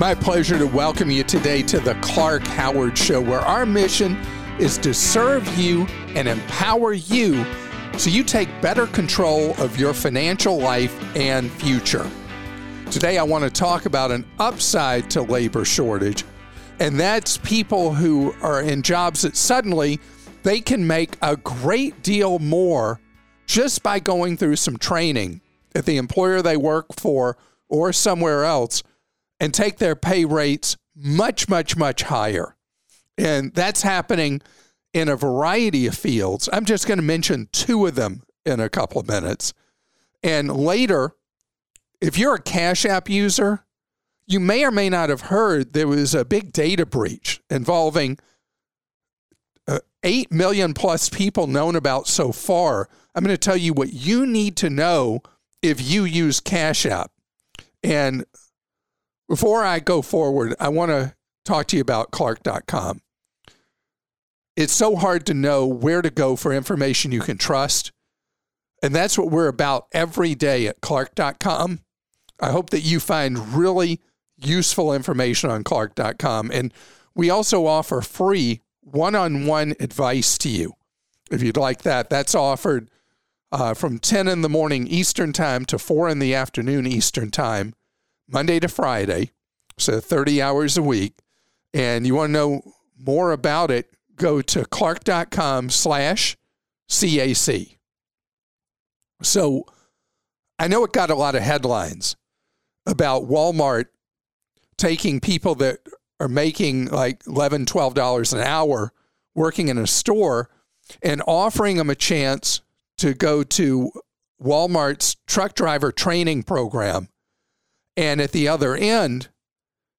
my pleasure to welcome you today to the Clark Howard Show, where our mission is to serve you and empower you so you take better control of your financial life and future. Today, I want to talk about an upside to labor shortage, and that's people who are in jobs that suddenly they can make a great deal more just by going through some training at the employer they work for or somewhere else and take their pay rates much, much, much higher. And that's happening in a variety of fields. I'm just going to mention two of them in a couple of minutes. And later, if you're a Cash App user, you may or may not have heard there was a big data breach involving uh, 8 million plus people known about so far. I'm going to tell you what you need to know if you use Cash App. And before I go forward, I want to talk to you about Clark.com. It's so hard to know where to go for information you can trust. And that's what we're about every day at Clark.com. I hope that you find really useful information on Clark.com. And we also offer free one on one advice to you. If you'd like that, that's offered uh, from 10 in the morning Eastern Time to 4 in the afternoon Eastern Time Monday to Friday, so 30 hours a week. And you want to know more about it, go to clark.com slash CAC. So I know it got a lot of headlines about Walmart taking people that are making like $11, $12 an hour working in a store and offering them a chance to go to Walmart's truck driver training program and at the other end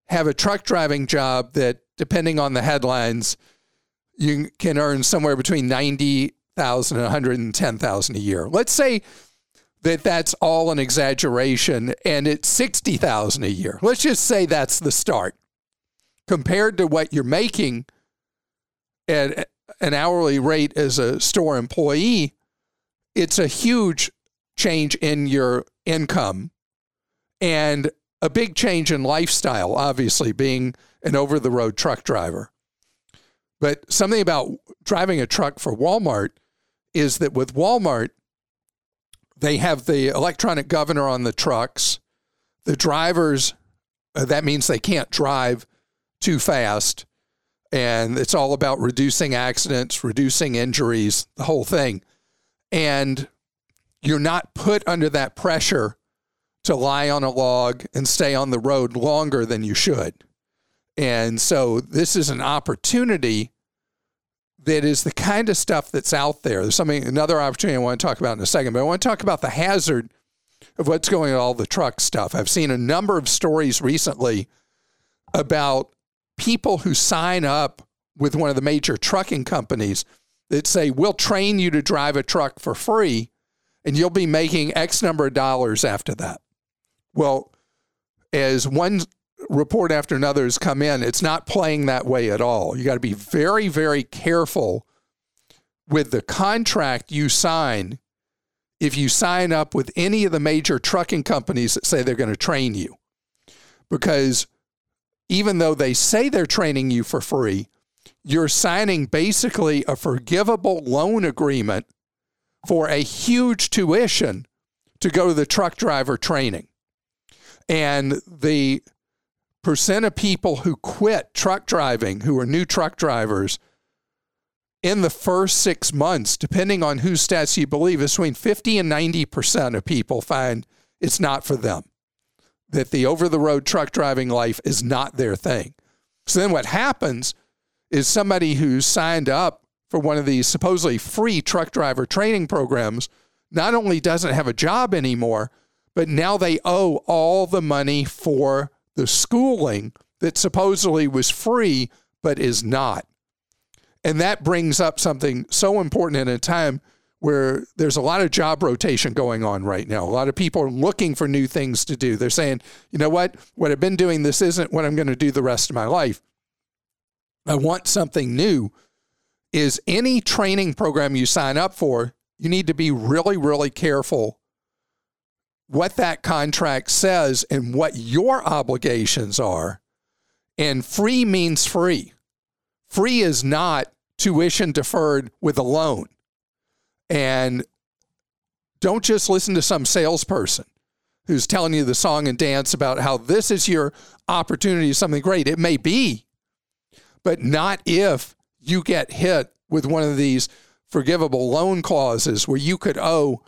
have a truck driving job that depending on the headlines you can earn somewhere between 90,000 and 110,000 a year. Let's say that that's all an exaggeration and it's 60,000 a year. Let's just say that's the start. Compared to what you're making at an hourly rate as a store employee, it's a huge change in your income and a big change in lifestyle, obviously, being an over the road truck driver. But something about driving a truck for Walmart is that with Walmart, they have the electronic governor on the trucks. The drivers, uh, that means they can't drive too fast. And it's all about reducing accidents, reducing injuries, the whole thing. And you're not put under that pressure to lie on a log and stay on the road longer than you should. And so this is an opportunity that is the kind of stuff that's out there. There's something another opportunity I want to talk about in a second, but I want to talk about the hazard of what's going on all the truck stuff. I've seen a number of stories recently about people who sign up with one of the major trucking companies that say, We'll train you to drive a truck for free and you'll be making X number of dollars after that. Well, as one report after another has come in, it's not playing that way at all. You got to be very, very careful with the contract you sign if you sign up with any of the major trucking companies that say they're going to train you. Because even though they say they're training you for free, you're signing basically a forgivable loan agreement for a huge tuition to go to the truck driver training. And the percent of people who quit truck driving, who are new truck drivers, in the first six months, depending on whose stats you believe, is between 50 and 90% of people find it's not for them, that the over the road truck driving life is not their thing. So then what happens is somebody who's signed up for one of these supposedly free truck driver training programs not only doesn't have a job anymore, but now they owe all the money for the schooling that supposedly was free but is not. And that brings up something so important in a time where there's a lot of job rotation going on right now. A lot of people are looking for new things to do. They're saying, you know what? What I've been doing, this isn't what I'm going to do the rest of my life. I want something new. Is any training program you sign up for, you need to be really, really careful what that contract says and what your obligations are And free means free. Free is not tuition deferred with a loan. And don't just listen to some salesperson who's telling you the song and dance about how this is your opportunity, to something great. It may be, but not if you get hit with one of these forgivable loan clauses where you could owe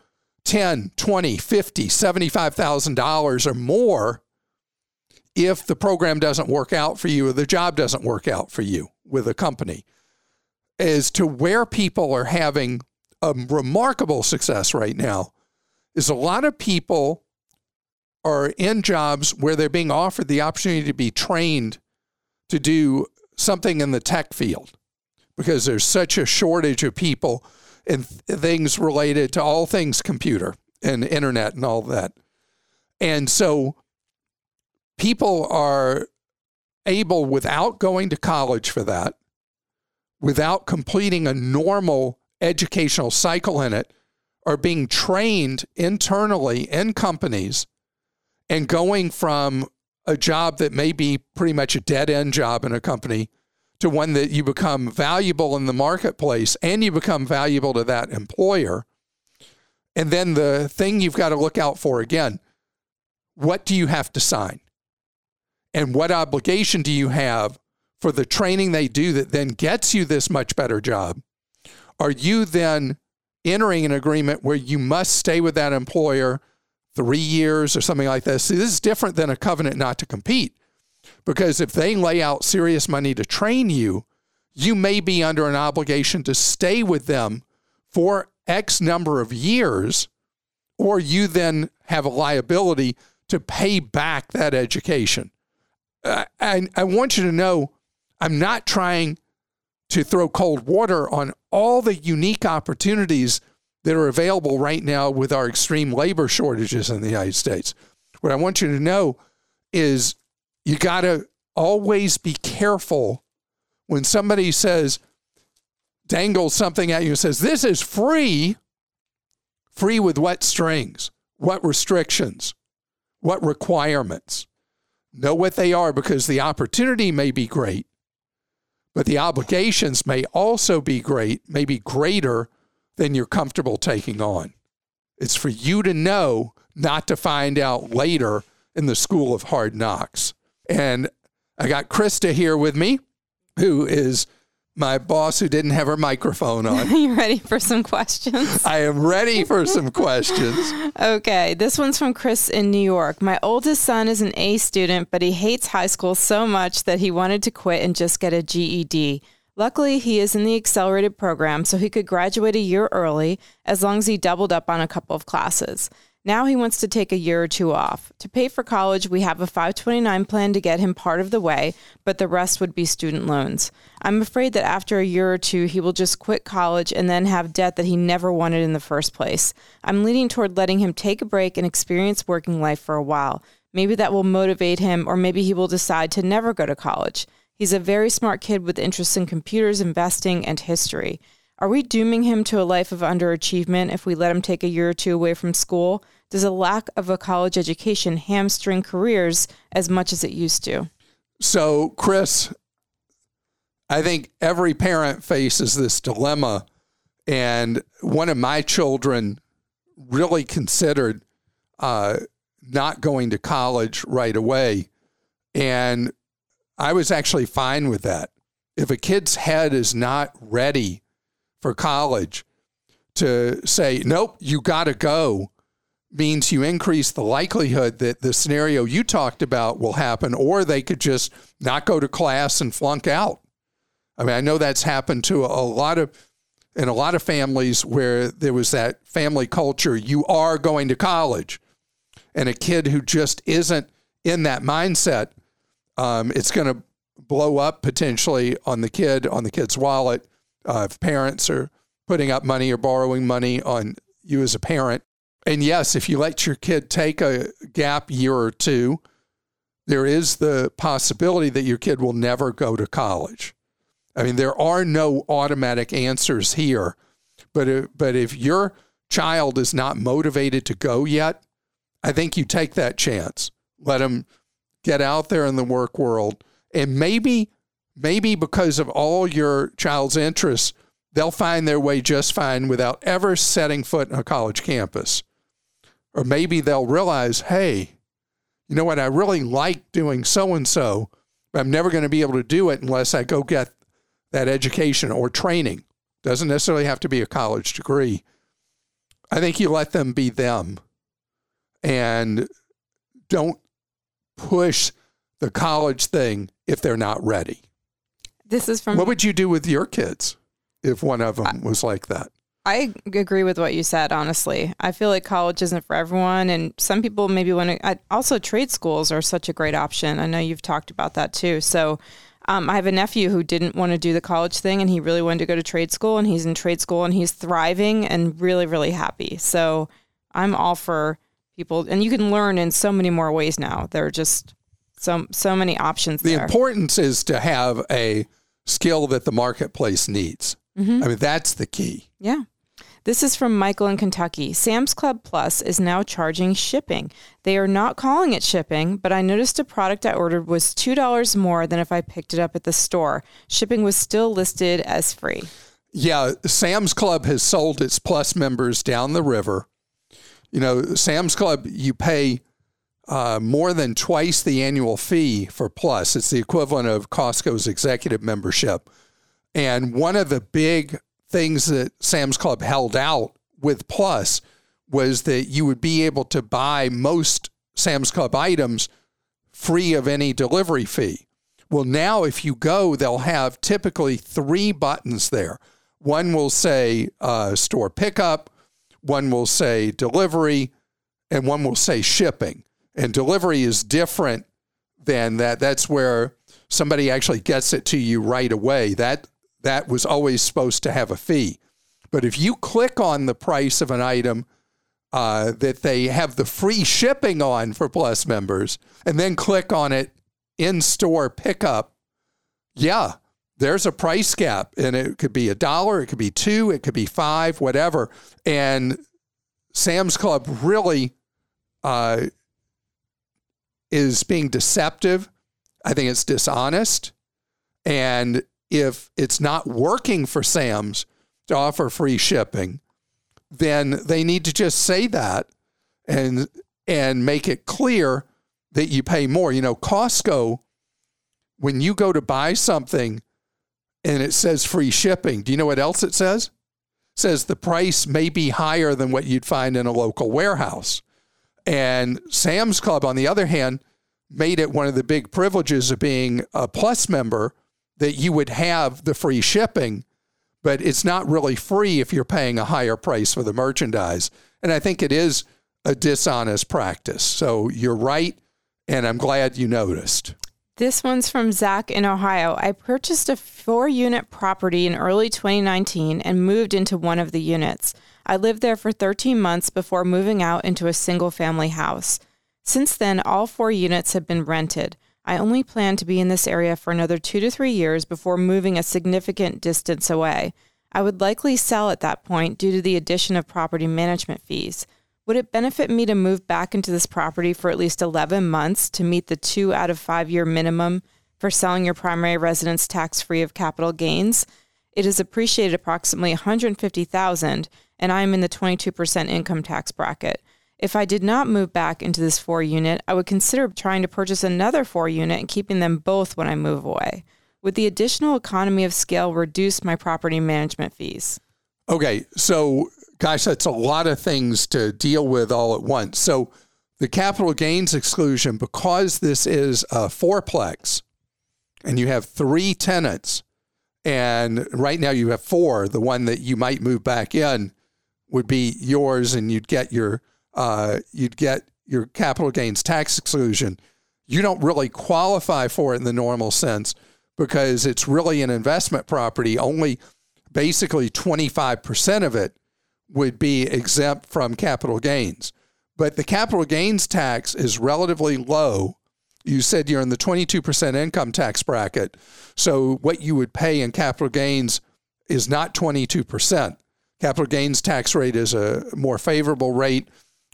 10, 20, 50, 75,000 dollars or more if the program doesn't work out for you or the job doesn't work out for you with a company. As to where people are having a remarkable success right now is a lot of people are in jobs where they're being offered the opportunity to be trained to do something in the tech field because there's such a shortage of people and things related to all things computer and internet and all that. And so people are able, without going to college for that, without completing a normal educational cycle in it, are being trained internally in companies and going from a job that may be pretty much a dead end job in a company to one that you become valuable in the marketplace and you become valuable to that employer. And then the thing you've got to look out for again what do you have to sign? And what obligation do you have for the training they do that then gets you this much better job? Are you then entering an agreement where you must stay with that employer three years or something like this? See, this is different than a covenant not to compete. Because if they lay out serious money to train you, you may be under an obligation to stay with them for X number of years, or you then have a liability to pay back that education. Uh, and I want you to know I'm not trying to throw cold water on all the unique opportunities that are available right now with our extreme labor shortages in the United States. What I want you to know is you got to always be careful when somebody says, dangles something at you and says, This is free. Free with what strings? What restrictions? What requirements? Know what they are because the opportunity may be great, but the obligations may also be great, maybe greater than you're comfortable taking on. It's for you to know, not to find out later in the school of hard knocks. And I got Krista here with me, who is my boss who didn't have her microphone on. you ready for some questions? I am ready for some questions. okay, this one's from Chris in New York. My oldest son is an A student, but he hates high school so much that he wanted to quit and just get a GED. Luckily, he is in the accelerated program, so he could graduate a year early as long as he doubled up on a couple of classes. Now he wants to take a year or two off. To pay for college, we have a 529 plan to get him part of the way, but the rest would be student loans. I'm afraid that after a year or two, he will just quit college and then have debt that he never wanted in the first place. I'm leaning toward letting him take a break and experience working life for a while. Maybe that will motivate him, or maybe he will decide to never go to college. He's a very smart kid with interests in computers, investing, and history. Are we dooming him to a life of underachievement if we let him take a year or two away from school? Does a lack of a college education hamstring careers as much as it used to? So, Chris, I think every parent faces this dilemma. And one of my children really considered uh, not going to college right away. And I was actually fine with that. If a kid's head is not ready for college, to say, nope, you got to go means you increase the likelihood that the scenario you talked about will happen, or they could just not go to class and flunk out. I mean, I know that's happened to a, lot of in a lot of families where there was that family culture. You are going to college, and a kid who just isn't in that mindset, um, it's going to blow up potentially on the kid, on the kid's wallet. Uh, if parents are putting up money or borrowing money on you as a parent, and yes, if you let your kid take a gap year or two, there is the possibility that your kid will never go to college. I mean, there are no automatic answers here, but if, but if your child is not motivated to go yet, I think you take that chance. Let them get out there in the work world And maybe, maybe because of all your child's interests, they'll find their way just fine without ever setting foot on a college campus. Or maybe they'll realize, hey, you know what, I really like doing so and so, but I'm never going to be able to do it unless I go get that education or training. Doesn't necessarily have to be a college degree. I think you let them be them and don't push the college thing if they're not ready. This is from What would you do with your kids if one of them was like that? I agree with what you said, honestly. I feel like college isn't for everyone. And some people maybe want to, also, trade schools are such a great option. I know you've talked about that too. So, um, I have a nephew who didn't want to do the college thing and he really wanted to go to trade school and he's in trade school and he's thriving and really, really happy. So, I'm all for people, and you can learn in so many more ways now. They're just so, so many options The there. importance is to have a skill that the marketplace needs. Mm-hmm. I mean, that's the key. Yeah. This is from Michael in Kentucky. Sam's Club Plus is now charging shipping. They are not calling it shipping, but I noticed a product I ordered was $2 more than if I picked it up at the store. Shipping was still listed as free. Yeah, Sam's Club has sold its Plus members down the river. You know, Sam's Club, you pay uh, more than twice the annual fee for Plus. It's the equivalent of Costco's executive membership. And one of the big things that Sam's Club held out with Plus was that you would be able to buy most Sam's Club items free of any delivery fee. Well, now if you go, they'll have typically three buttons there. One will say uh, store pickup, one will say delivery, and one will say shipping. And delivery is different than that. That's where somebody actually gets it to you right away. That that was always supposed to have a fee. But if you click on the price of an item uh, that they have the free shipping on for Plus members, and then click on it in store pickup, yeah, there's a price gap, and it could be a dollar, it could be two, it could be five, whatever. And Sam's Club really uh, is being deceptive. I think it's dishonest. And if it's not working for Sam's to offer free shipping, then they need to just say that and and make it clear that you pay more. You know, Costco, when you go to buy something and it says free shipping, do you know what else it says? It says the price may be higher than what you'd find in a local warehouse. And Sam's Club, on the other hand, made it one of the big privileges of being a plus member that you would have the free shipping, but it's not really free if you're paying a higher price for the merchandise. And I think it is a dishonest practice. So you're right. And I'm glad you noticed. This one's from Zach in Ohio. I purchased a four unit property in early 2019 and moved into one of the units. I lived there for 13 months before moving out into a single family house. Since then, all four units have been rented. I only plan to be in this area for another two to three years before moving a significant distance away. I would likely sell at that point due to the addition of property management fees. Would it benefit me to move back into this property for at least 11 months to meet the two out of five year minimum for selling your primary residence tax free of capital gains? It is appreciated approximately 150,000 and I am in the 22% income tax bracket. If I did not move back into this four unit, I would consider trying to purchase another four unit and keeping them both when I move away. Would the additional economy of scale reduce my property management fees? Okay, so gosh, that's a lot of things to deal with all at once. So the capital gains exclusion, because this is a fourplex and you have three tenants, and right now you have four, the one that you might move back in would be yours and you'd get your uh, you'd get your capital gains tax exclusion. You don't really qualify for it in the normal sense because it's really an investment property. Only basically 25% of it would be exempt from capital gains. But the capital gains tax is relatively low. You said you're in the 22% income tax bracket. So what you would pay in capital gains is not 22%. Capital gains tax rate is a more favorable rate.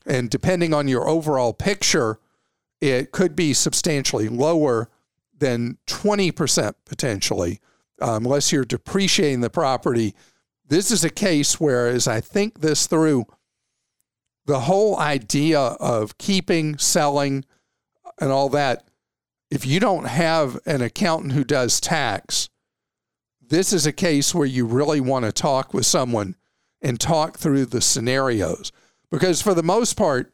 And depending on your overall picture, it could be substantially lower than 20% potentially, um, unless you're depreciating the property. This is a case where, as I think this through, the whole idea of keeping, selling, and all that, if you don't have an accountant who does tax, this is a case where you really want to talk with someone and talk through the scenarios. Because for the most part,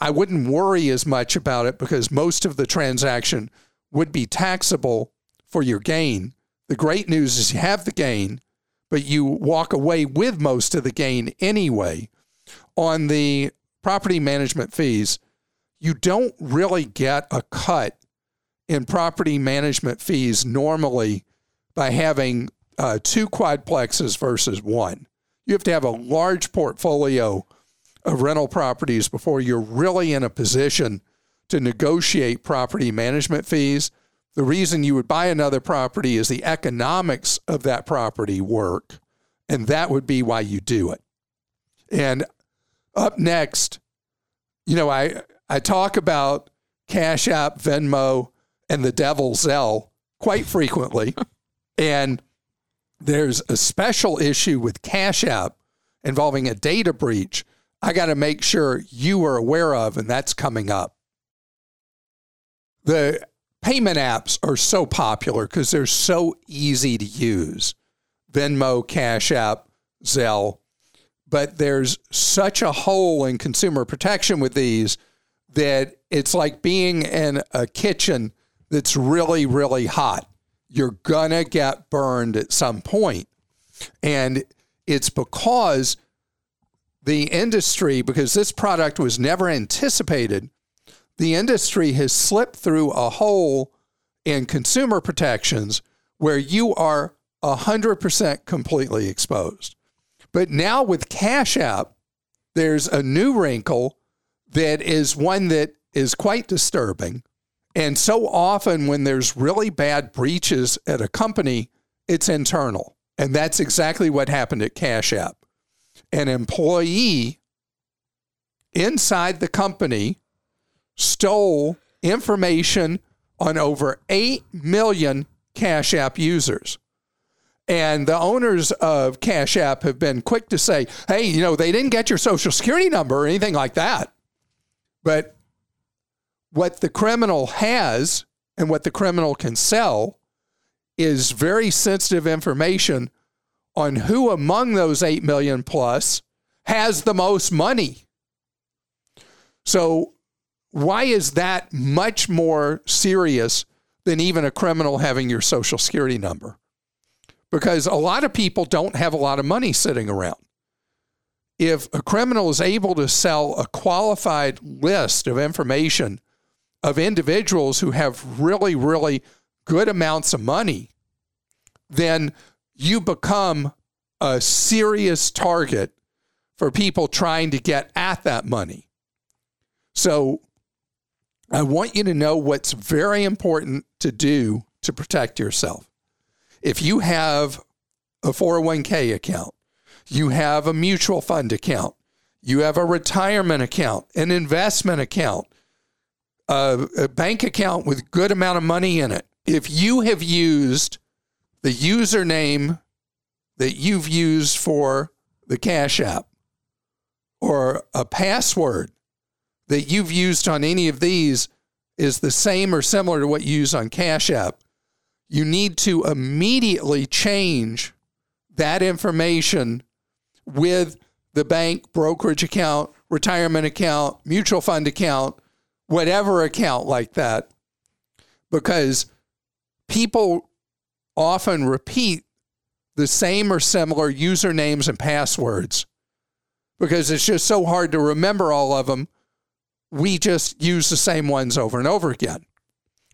I wouldn't worry as much about it because most of the transaction would be taxable for your gain. The great news is you have the gain, but you walk away with most of the gain anyway. On the property management fees, you don't really get a cut in property management fees normally by having uh, two quadplexes versus one. You have to have a large portfolio of rental properties before you're really in a position to negotiate property management fees. The reason you would buy another property is the economics of that property work, and that would be why you do it. And up next, you know, I I talk about Cash App, Venmo, and the Devil Zelle quite frequently, and there's a special issue with Cash App involving a data breach I got to make sure you are aware of, and that's coming up. The payment apps are so popular because they're so easy to use Venmo, Cash App, Zelle. But there's such a hole in consumer protection with these that it's like being in a kitchen that's really, really hot. You're going to get burned at some point. And it's because the industry, because this product was never anticipated, the industry has slipped through a hole in consumer protections where you are 100% completely exposed. But now with Cash App, there's a new wrinkle that is one that is quite disturbing. And so often, when there's really bad breaches at a company, it's internal. And that's exactly what happened at Cash App an employee inside the company stole information on over 8 million Cash App users. And the owners of Cash App have been quick to say, hey, you know, they didn't get your social security number or anything like that. But what the criminal has and what the criminal can sell is very sensitive information on who among those 8 million plus has the most money. So, why is that much more serious than even a criminal having your social security number? Because a lot of people don't have a lot of money sitting around. If a criminal is able to sell a qualified list of information of individuals who have really, really good amounts of money, then you become a serious target for people trying to get at that money. So I want you to know what's very important to do to protect yourself. If you have a 401k account, you have a mutual fund account, you have a retirement account, an investment account, a, a bank account with good amount of money in it. If you have used the username that you've used for the Cash App or a password that you've used on any of these is the same or similar to what you use on Cash App, you need to immediately change that information with the bank brokerage account, retirement account, mutual fund account, whatever account like that, because people often repeat the same or similar usernames and passwords because it's just so hard to remember all of them. We just use the same ones over and over again.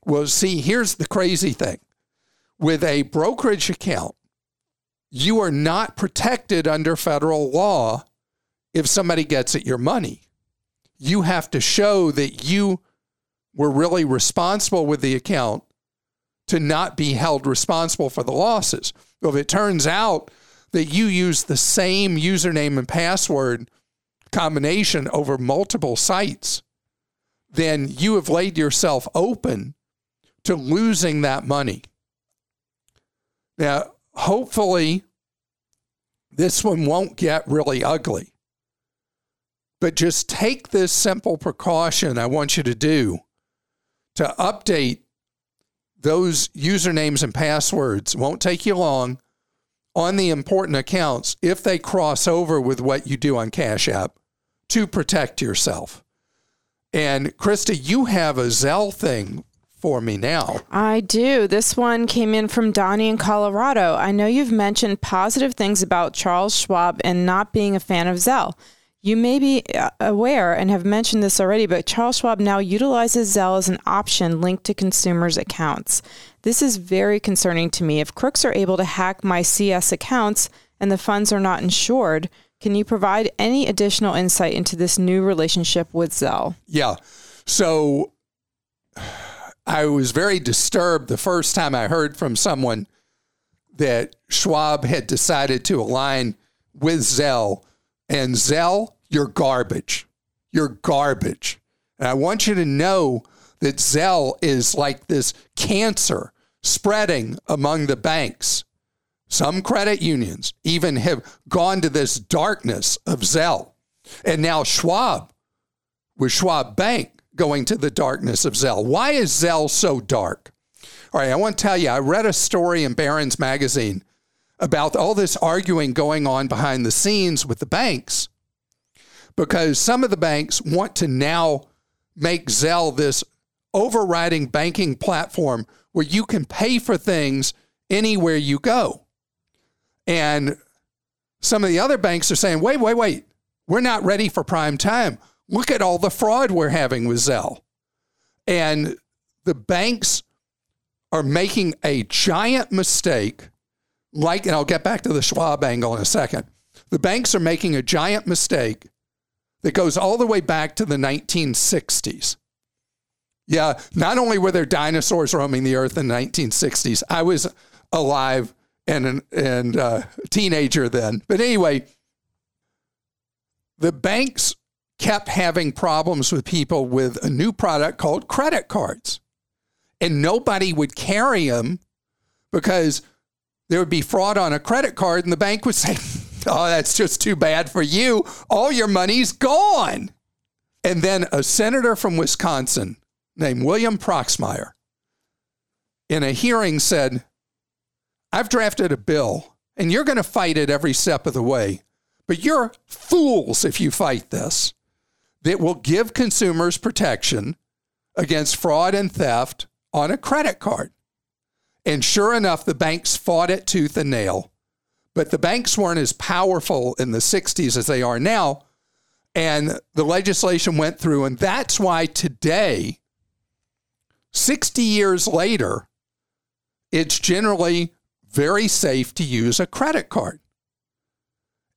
Well, see, here's the crazy thing with a brokerage account, you are not protected under federal law if somebody gets at your money. You have to show that you were really responsible with the account to not be held responsible for the losses. If it turns out that you use the same username and password combination over multiple sites, then you have laid yourself open to losing that money. Now, hopefully, this one won't get really ugly. But just take this simple precaution I want you to do to update those usernames and passwords. Won't take you long on the important accounts if they cross over with what you do on Cash App to protect yourself. And Krista, you have a Zelle thing for me now. I do. This one came in from Donnie in Colorado. I know you've mentioned positive things about Charles Schwab and not being a fan of Zelle. You may be uh, aware and have mentioned this already, but Charles Schwab now utilizes Zelle as an option linked to consumers' accounts. This is very concerning to me. If crooks are able to hack my CS accounts and the funds are not insured, can you provide any additional insight into this new relationship with Zelle? Yeah. So I was very disturbed the first time I heard from someone that Schwab had decided to align with Zelle. And Zelle, you're garbage. You're garbage. And I want you to know that Zelle is like this cancer spreading among the banks. Some credit unions even have gone to this darkness of Zelle. And now Schwab, with Schwab Bank, going to the darkness of Zelle. Why is Zelle so dark? All right, I want to tell you, I read a story in Barron's magazine about all this arguing going on behind the scenes with the banks because some of the banks want to now make Zelle this overriding banking platform where you can pay for things anywhere you go. And some of the other banks are saying, wait, wait, wait, we're not ready for prime time look at all the fraud we're having with Zelle. And the banks are making a giant mistake, like, and I'll get back to the Schwab angle in a second. The banks are making a giant mistake that goes all the way back to the 1960s. Yeah, not only were there dinosaurs roaming the earth in the 1960s, I was alive and and uh, teenager then. But anyway, the banks kept having problems with people with a new product called credit cards. And nobody would carry them because there would be fraud on a credit card, and the bank would say, Oh, that's just too bad for you. All your money's gone. And then a senator from Wisconsin named William Proxmire in a hearing said, I've drafted a bill, and you're going to fight it every step of the way, but you're fools if you fight this that will give consumers protection against fraud and theft on a credit card. And sure enough, the banks fought it tooth and nail. But the banks weren't as powerful in the 60s as they are now. And the legislation went through. And that's why today, 60 years later, it's generally very safe to use a credit card.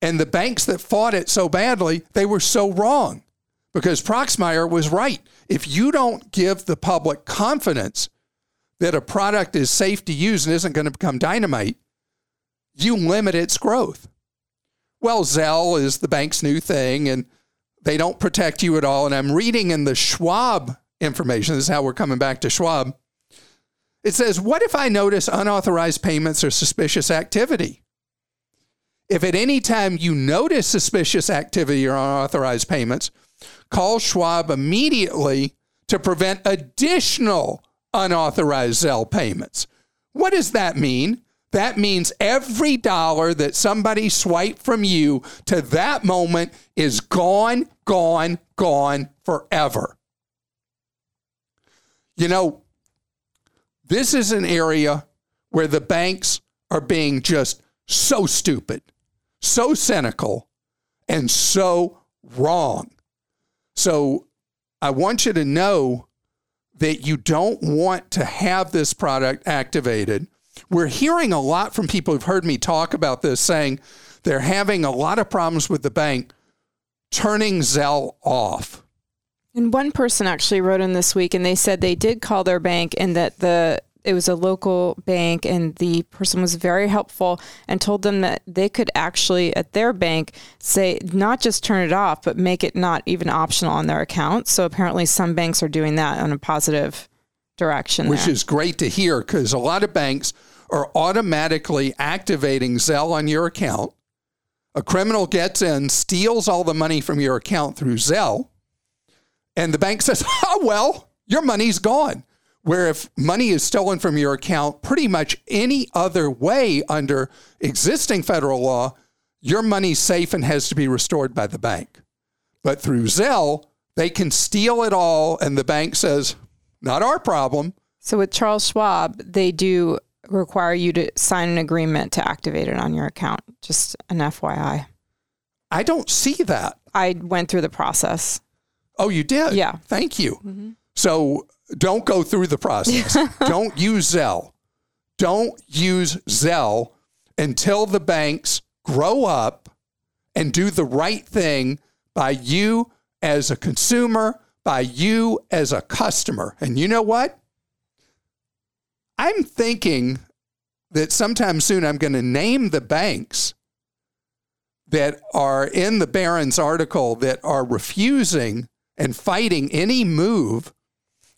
And the banks that fought it so badly, they were so wrong because Proxmire was right. If you don't give the public confidence that a product is safe to use and isn't going to become dynamite, you limit its growth. Well, Zelle is the bank's new thing and they don't protect you at all. And I'm reading in the Schwab information, this is how we're coming back to Schwab. It says, What if I notice unauthorized payments or suspicious activity? If at any time you notice suspicious activity or unauthorized payments, call Schwab immediately to prevent additional unauthorized Zelle payments. What does that mean? That means every dollar that somebody swiped from you to that moment is gone, gone, gone forever. You know, this is an area where the banks are being just so stupid, so cynical, and so wrong. So I want you to know that you don't want to have this product activated. We're hearing a lot from people who've heard me talk about this saying they're having a lot of problems with the bank turning Zelle off. And one person actually wrote in this week and they said they did call their bank and that the it was a local bank and the person was very helpful and told them that they could actually at their bank say not just turn it off but make it not even optional on their account so apparently some banks are doing that on a positive direction. which there. is great to hear because a lot of banks are automatically activating Zelle on your account. A criminal gets in, steals all the money from your account through Zelle, and the bank says, Oh, well, your money's gone. Where if money is stolen from your account, pretty much any other way under existing federal law, your money's safe and has to be restored by the bank. But through Zelle, they can steal it all, and the bank says, Not our problem. so with Charles Schwab, they do require you to sign an agreement to activate it on your account. Just an FYI. I don't see that. I went through the process. Oh, you did? Yeah. Thank you. Mm-hmm. So don't go through the process. don't use Zelle. Don't use Zelle until the banks grow up and do the right thing by you as a consumer, by you as a customer. And you know what? I'm thinking that sometime soon I'm going to name the banks that are in the Barron's article that are refusing and fighting any move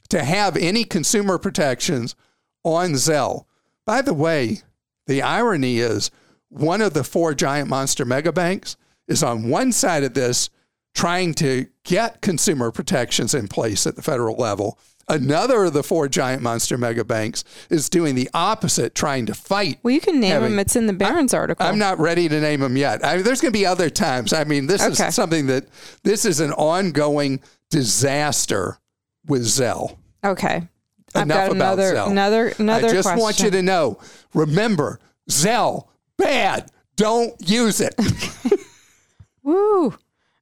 to have any consumer protections on Zelle. By the way, the irony is one of the four giant monster mega banks is on one side of this trying to get consumer protections in place at the federal level. Another of the four giant monster mega banks is doing the opposite, trying to fight Well, you can name Having- them. It's in the Barron's article. I'm not ready to name them yet. I there's going to be other times. I mean, this Okay. is something that this is an ongoing disaster with Zelle. okay. I've Enough got about another, Zelle. another, another I just question. want you to know. Remember, Zelle bad. Don't use it. Woo.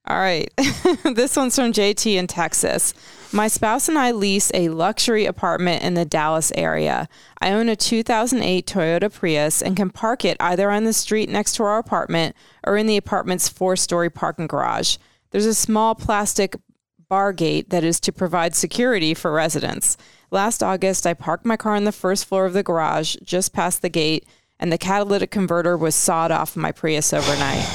All right. this one's from JT in Texas. My spouse and I lease a luxury apartment in the Dallas area. I own a 2008 Toyota Prius and can park it either on the street next to our apartment or in the apartment's four story parking garage. There's a small plastic bar gate that is to provide security for residents. Last August, I parked my car on the first floor of the garage just past the gate, and the catalytic converter was sawed off my Prius overnight.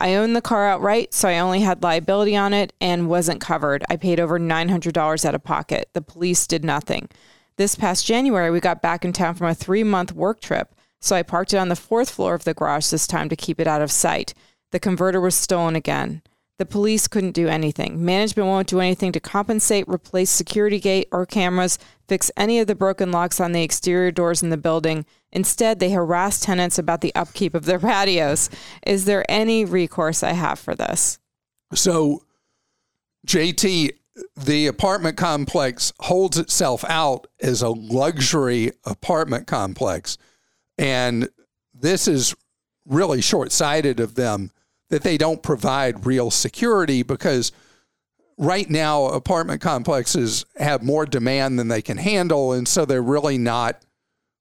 I owned the car outright, so I only had liability on it and wasn't covered. I paid over $900 out of pocket. The police did nothing. This past January, we got back in town from a three month work trip, so I parked it on the fourth floor of the garage this time to keep it out of sight. The converter was stolen again. The police couldn't do anything. Management won't do anything to compensate, replace security gate or cameras, fix any of the broken locks on the exterior doors in the building. Instead, they harass tenants about the upkeep of their patios. Is there any recourse I have for this? So, JT, the apartment complex holds itself out as a luxury apartment complex. And this is really short sighted of them that they don't provide real security because right now apartment complexes have more demand than they can handle. And so they're really not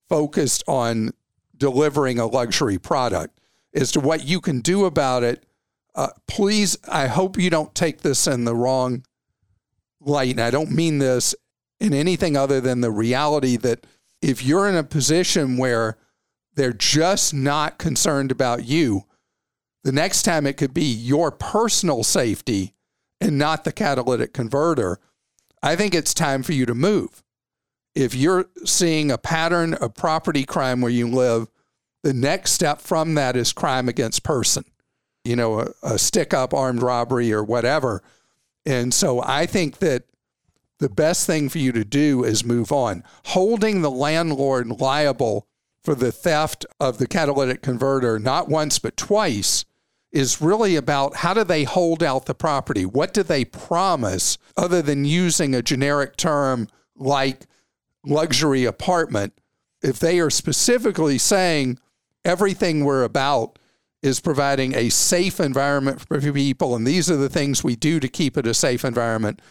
focused on delivering a luxury product. As to what you can do about it, uh, please, I hope you don't take this in the wrong light. And I don't mean this in anything other than the reality that if you're in a position where they're just not concerned about you, the next time it could be your personal safety and not the catalytic converter. I think it's time for you to move. If you're seeing a pattern of property crime where you live, the next step from that is crime against person, you know, a, a stick up armed robbery or whatever. And so I think that the best thing for you to do is move on. Holding the landlord liable for the theft of the catalytic converter, not once, but twice, is really about how do they hold out the property? What do they promise other than using a generic term like luxury apartment? If they are specifically saying everything we're about is providing a safe environment for people, and these are the things we do to keep it a safe environment,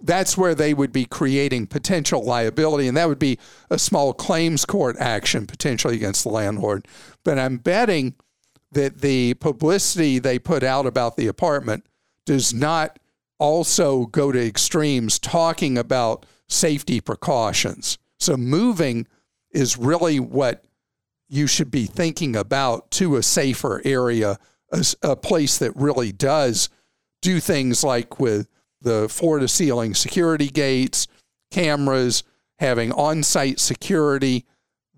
that's where they would be creating potential liability, and that would be a small claims court action potentially against the landlord. But I'm betting that the publicity they put out about the apartment does not also go to extremes talking about safety precautions. So moving is really what you should be thinking about to a safer area, a, a place that really does do things like with the floor to ceiling security gates, cameras, having on site security.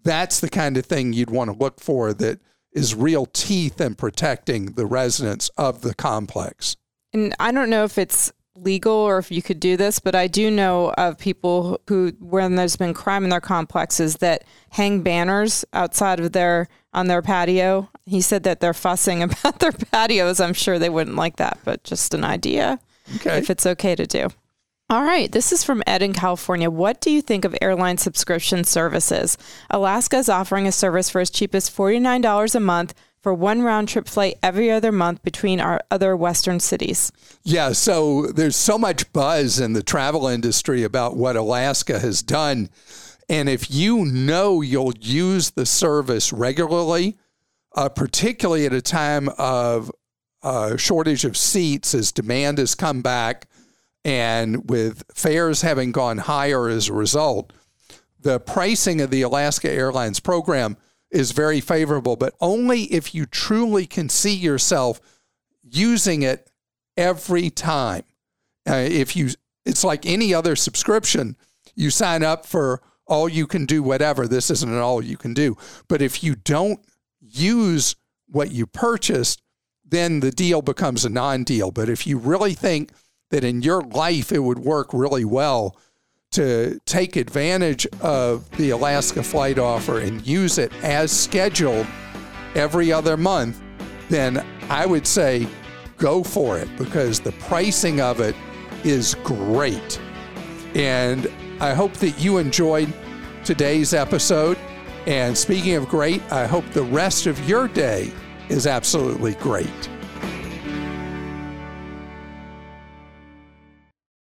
That's the kind of thing you'd want to look for that is real teeth in protecting the residents of the complex. And I don't know if it's legal or if you could do this, but I do know of people who, when there's been crime in their complexes, that hang banners outside of their on their patio. He said that they're fussing about their patios. I'm sure they wouldn't like that, but just an idea Okay. if it's okay to do. All right, this is from Ed in California. What do you think of airline subscription services? Alaska is offering a service for as cheap as $49 a month for one round trip flight every other month between our other Western cities. Yeah, so there's so much buzz in the travel industry about what Alaska has done. And if you know you'll use the service regularly, uh, particularly at a time of uh, shortage of seats as demand has come back and with fares having gone higher as a result, the pricing of the Alaska Airlines program is very favorable, but only if you truly can see yourself using it every time. Uh, if you, it's like any other subscription, you sign up for all you can do, whatever. This isn't an all you can do. But if you don't use what you purchased, then the deal becomes a non deal. But if you really think that in your life it would work really well to take advantage of the Alaska flight offer and use it as scheduled every other month, then I would say go for it because the pricing of it is great. And I hope that you enjoyed today's episode. And speaking of great, I hope the rest of your day is absolutely great.